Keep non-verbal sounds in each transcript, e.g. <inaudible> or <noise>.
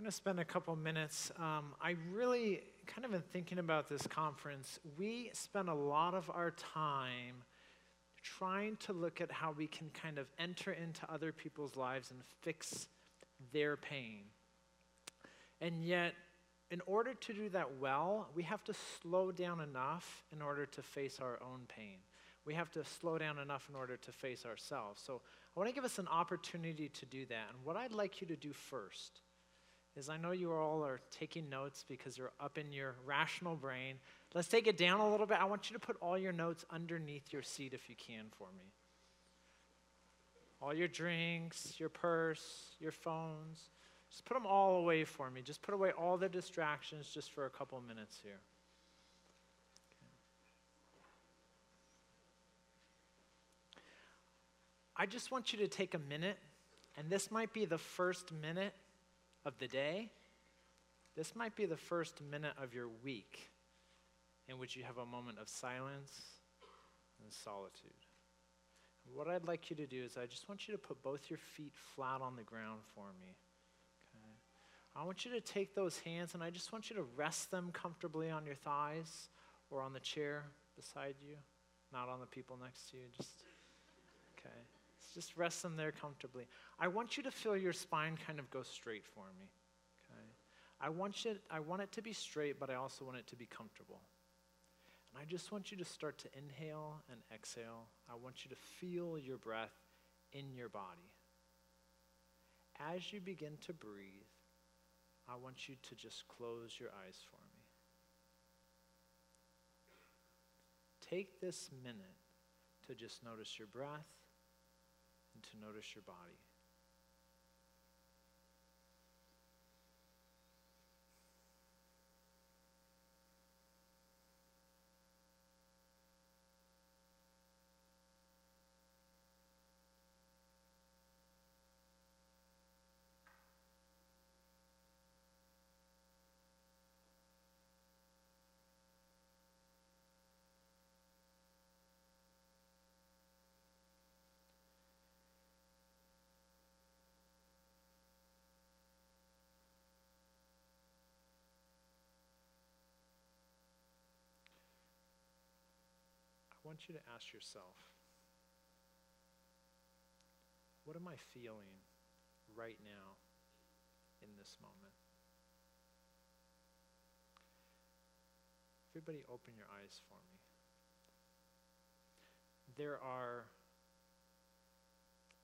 Going to spend a couple minutes. Um, I really, kind of in thinking about this conference, we spend a lot of our time trying to look at how we can kind of enter into other people's lives and fix their pain. And yet, in order to do that well, we have to slow down enough in order to face our own pain. We have to slow down enough in order to face ourselves. So, I want to give us an opportunity to do that. And what I'd like you to do first is I know you all are taking notes because you're up in your rational brain. Let's take it down a little bit. I want you to put all your notes underneath your seat if you can for me. All your drinks, your purse, your phones, just put them all away for me. Just put away all the distractions just for a couple minutes here. I just want you to take a minute, and this might be the first minute of the day. This might be the first minute of your week in which you have a moment of silence and solitude. What I'd like you to do is, I just want you to put both your feet flat on the ground for me. Okay? I want you to take those hands and I just want you to rest them comfortably on your thighs or on the chair beside you, not on the people next to you. Just. Just rest them there comfortably. I want you to feel your spine kind of go straight for me. Okay? I want, you, I want it to be straight, but I also want it to be comfortable. And I just want you to start to inhale and exhale. I want you to feel your breath in your body. As you begin to breathe, I want you to just close your eyes for me. Take this minute to just notice your breath to notice your body. Want you to ask yourself what am I feeling right now in this moment? Everybody, open your eyes for me. There are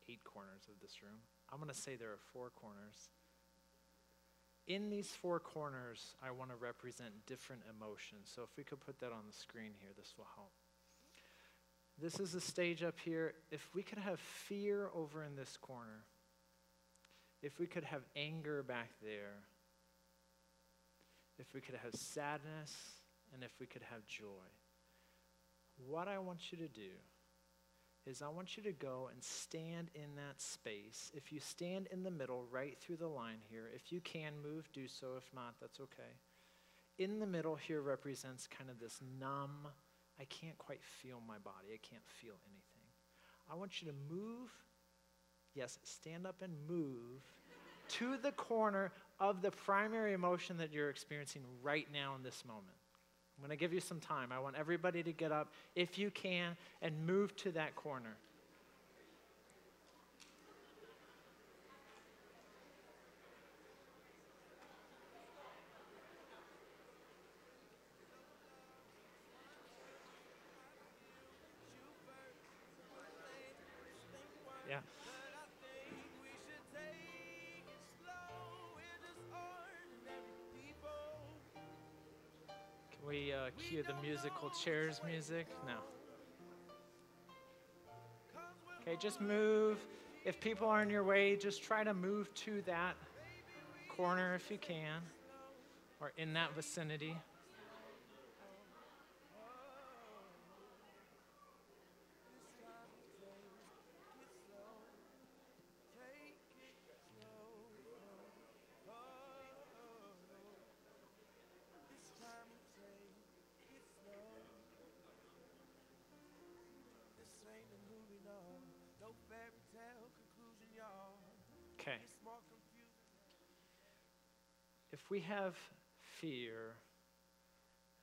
eight corners of this room. I'm going to say there are four corners. In these four corners, I want to represent different emotions. So if we could put that on the screen here, this will help. This is a stage up here. If we could have fear over in this corner, if we could have anger back there, if we could have sadness, and if we could have joy, what I want you to do is I want you to go and stand in that space. If you stand in the middle, right through the line here, if you can move, do so. If not, that's okay. In the middle here represents kind of this numb, I can't quite feel my body. I can't feel anything. I want you to move. Yes, stand up and move to the corner of the primary emotion that you're experiencing right now in this moment. I'm going to give you some time. I want everybody to get up, if you can, and move to that corner. We uh, cue the musical chairs music? No. Okay, just move. If people are in your way, just try to move to that corner if you can, or in that vicinity. If we have fear,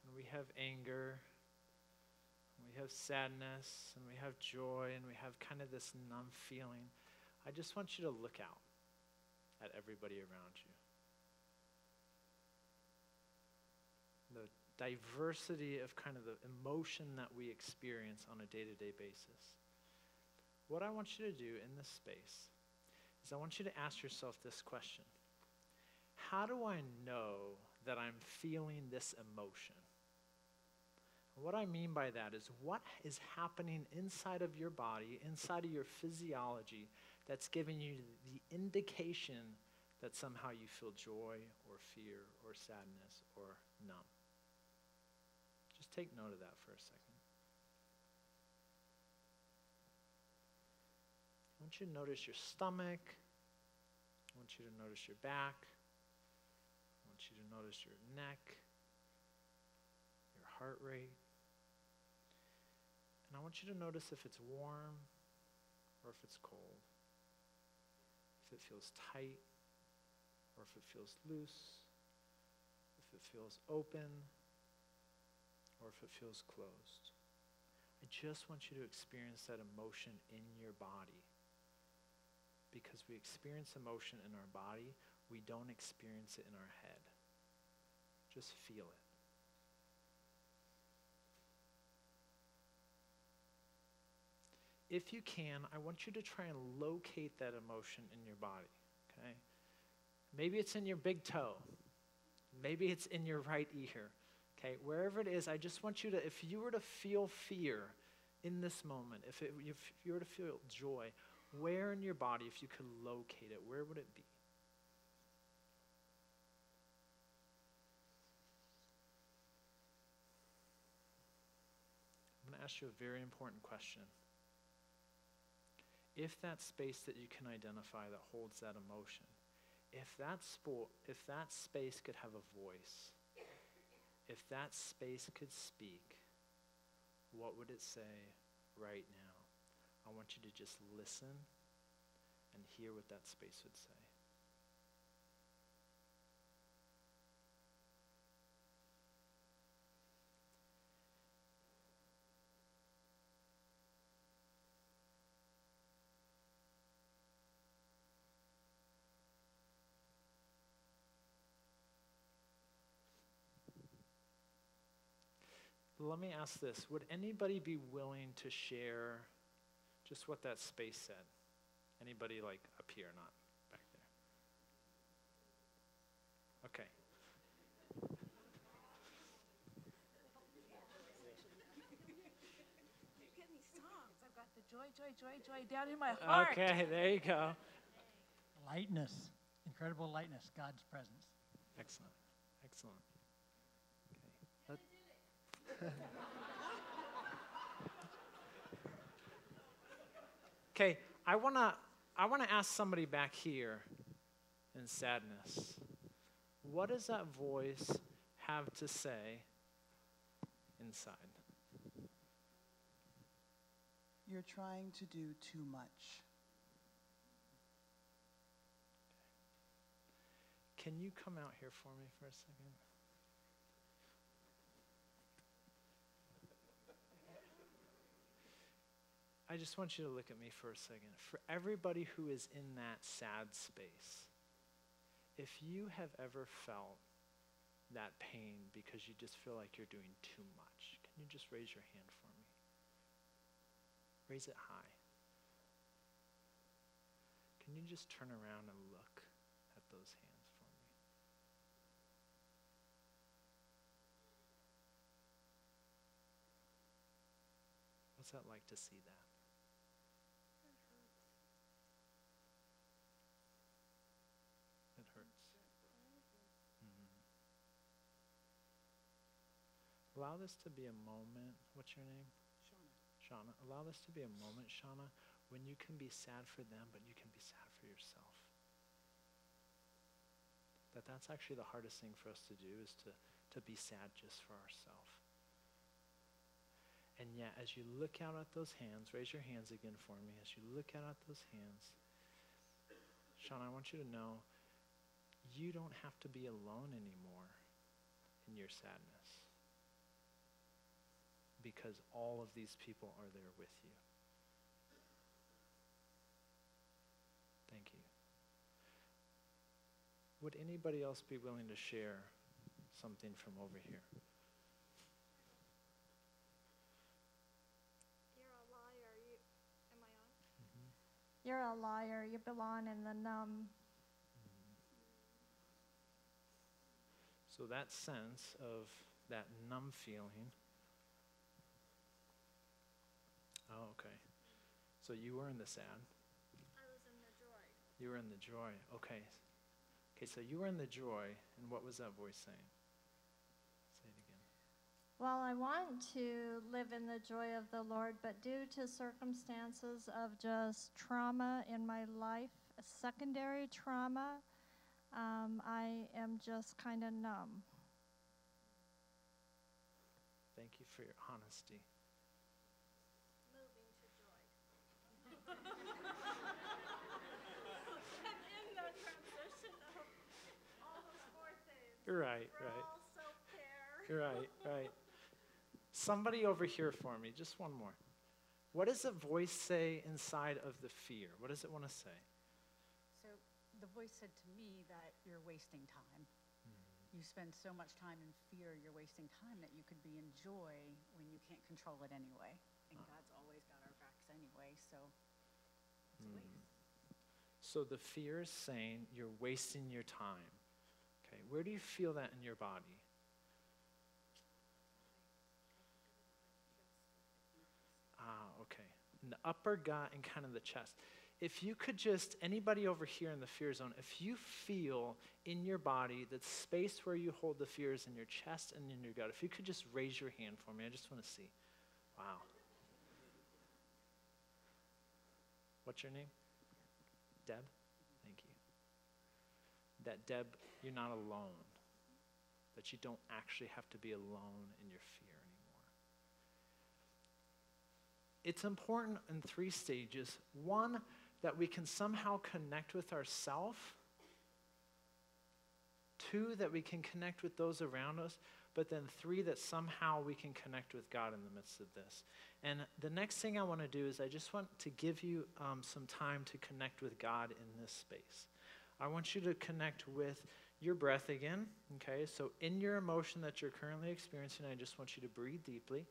and we have anger, and we have sadness, and we have joy, and we have kind of this numb feeling, I just want you to look out at everybody around you. The diversity of kind of the emotion that we experience on a day to day basis. What I want you to do in this space is I want you to ask yourself this question How do I know that I'm feeling this emotion? What I mean by that is what is happening inside of your body, inside of your physiology, that's giving you the indication that somehow you feel joy or fear or sadness or numb. Just take note of that for a second. I want you to notice your stomach. I want you to notice your back. I want you to notice your neck, your heart rate. And I want you to notice if it's warm or if it's cold, if it feels tight or if it feels loose, if it feels open or if it feels closed. I just want you to experience that emotion in your body. Because we experience emotion in our body, we don't experience it in our head. Just feel it. If you can, I want you to try and locate that emotion in your body, okay? Maybe it's in your big toe. Maybe it's in your right ear. Okay, wherever it is, I just want you to, if you were to feel fear in this moment, if, it, if you were to feel joy, where in your body, if you could locate it, where would it be? I'm going to ask you a very important question. If that space that you can identify that holds that emotion, if that, if that space could have a voice, if that space could speak, what would it say right now? I want you to just listen and hear what that space would say. Let me ask this Would anybody be willing to share just what that space said? Anybody like up here, or not back there? Okay. Get these songs. I've got the joy, joy, joy, joy down in my heart. Okay, there you go. Lightness, incredible lightness, God's presence. Excellent. Excellent. Okay, I want to I want to ask somebody back here in sadness. What does that voice have to say inside? You're trying to do too much. Can you come out here for me for a second? I just want you to look at me for a second. For everybody who is in that sad space, if you have ever felt that pain because you just feel like you're doing too much, can you just raise your hand for me? Raise it high. Can you just turn around and look at those hands for me? What's that like to see that? Allow this to be a moment. What's your name? Shauna. Shauna. Allow this to be a moment, Shauna, when you can be sad for them, but you can be sad for yourself. That that's actually the hardest thing for us to do is to, to be sad just for ourselves. And yet, as you look out at those hands, raise your hands again for me. As you look out at those hands, Shauna, I want you to know you don't have to be alone anymore in your sadness because all of these people are there with you. Thank you. Would anybody else be willing to share something from over here? You're a liar. You, am I on? Mm-hmm. You're a liar. You belong in the numb. So that sense of that numb feeling. Oh, okay. So you were in the sad. I was in the joy. You were in the joy. Okay. Okay, so you were in the joy, and what was that voice saying? Say it again. Well, I want to live in the joy of the Lord, but due to circumstances of just trauma in my life, secondary trauma, um, I am just kind of numb. Thank you for your honesty. Moving to joy. I'm in the transition of all those four things. Right, right. All self-care. Right, right. Somebody over here for me, just one more. What does a voice say inside of the fear? What does it want to say? So the voice said to me that you're wasting time. Hmm. You spend so much time in fear, you're wasting time that you could be in joy when you can't control it anyway. And God's always got our backs anyway, so a. So the fear is saying you're wasting your time. Okay, where do you feel that in your body? Ah, okay. In the upper gut and kind of the chest. If you could just, anybody over here in the fear zone, if you feel in your body that space where you hold the fears in your chest and in your gut, if you could just raise your hand for me, I just want to see. Wow. What's your name? Deb? Thank you. That, Deb, you're not alone. That you don't actually have to be alone in your fear anymore. It's important in three stages. One, that we can somehow connect with ourself. Two, that we can connect with those around us. But then three, that somehow we can connect with God in the midst of this. And the next thing I want to do is I just want to give you um, some time to connect with God in this space. I want you to connect with your breath again, okay? So, in your emotion that you're currently experiencing, I just want you to breathe deeply.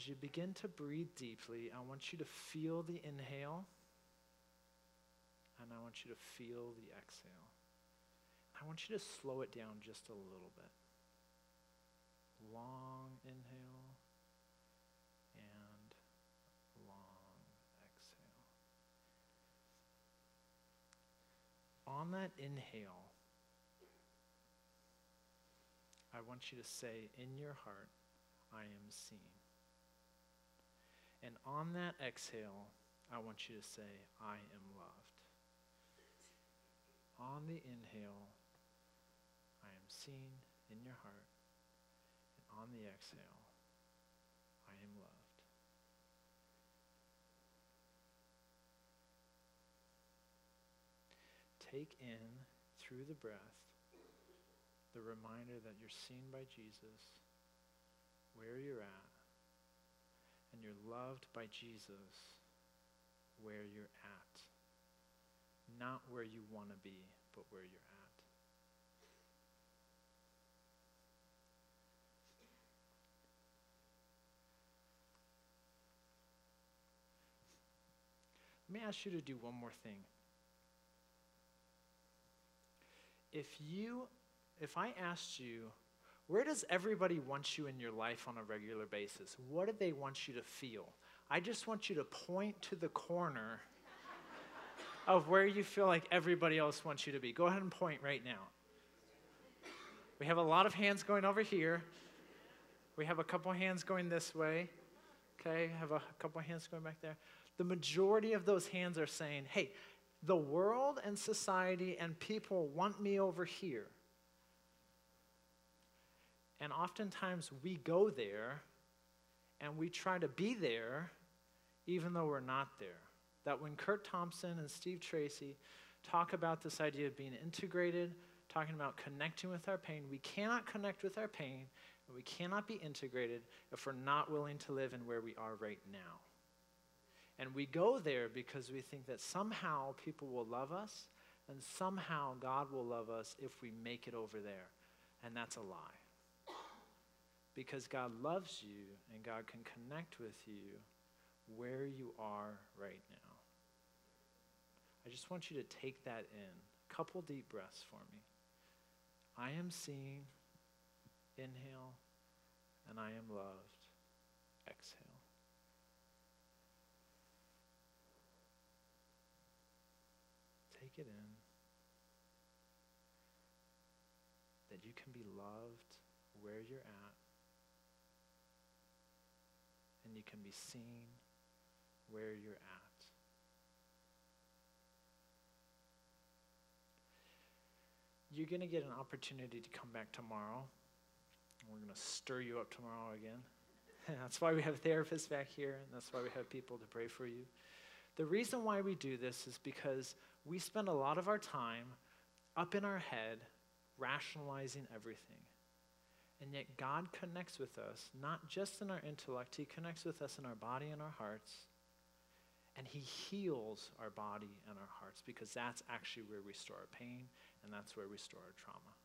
As you begin to breathe deeply, I want you to feel the inhale and I want you to feel the exhale. I want you to slow it down just a little bit. Long inhale and long exhale. On that inhale, I want you to say in your heart, I am seen. And on that exhale, I want you to say, I am loved. On the inhale, I am seen in your heart. And on the exhale, I am loved. Take in through the breath the reminder that you're seen by Jesus, where you're at, and you're loved by Jesus where you're at. Not where you want to be, but where you're at. Let me ask you to do one more thing. If you, if I asked you, where does everybody want you in your life on a regular basis? What do they want you to feel? I just want you to point to the corner of where you feel like everybody else wants you to be. Go ahead and point right now. We have a lot of hands going over here. We have a couple hands going this way. Okay, have a couple hands going back there. The majority of those hands are saying, hey, the world and society and people want me over here. And oftentimes we go there and we try to be there even though we're not there. That when Kurt Thompson and Steve Tracy talk about this idea of being integrated, talking about connecting with our pain, we cannot connect with our pain and we cannot be integrated if we're not willing to live in where we are right now. And we go there because we think that somehow people will love us and somehow God will love us if we make it over there. And that's a lie. Because God loves you and God can connect with you where you are right now. I just want you to take that in. Couple deep breaths for me. I am seen. Inhale. And I am loved. Exhale. Take it in. That you can be loved where you're at. And you can be seen where you're at. You're going to get an opportunity to come back tomorrow. We're going to stir you up tomorrow again. <laughs> that's why we have therapists back here, and that's why we have people to pray for you. The reason why we do this is because we spend a lot of our time up in our head rationalizing everything. And yet, God connects with us, not just in our intellect, He connects with us in our body and our hearts. And He heals our body and our hearts because that's actually where we store our pain and that's where we store our trauma.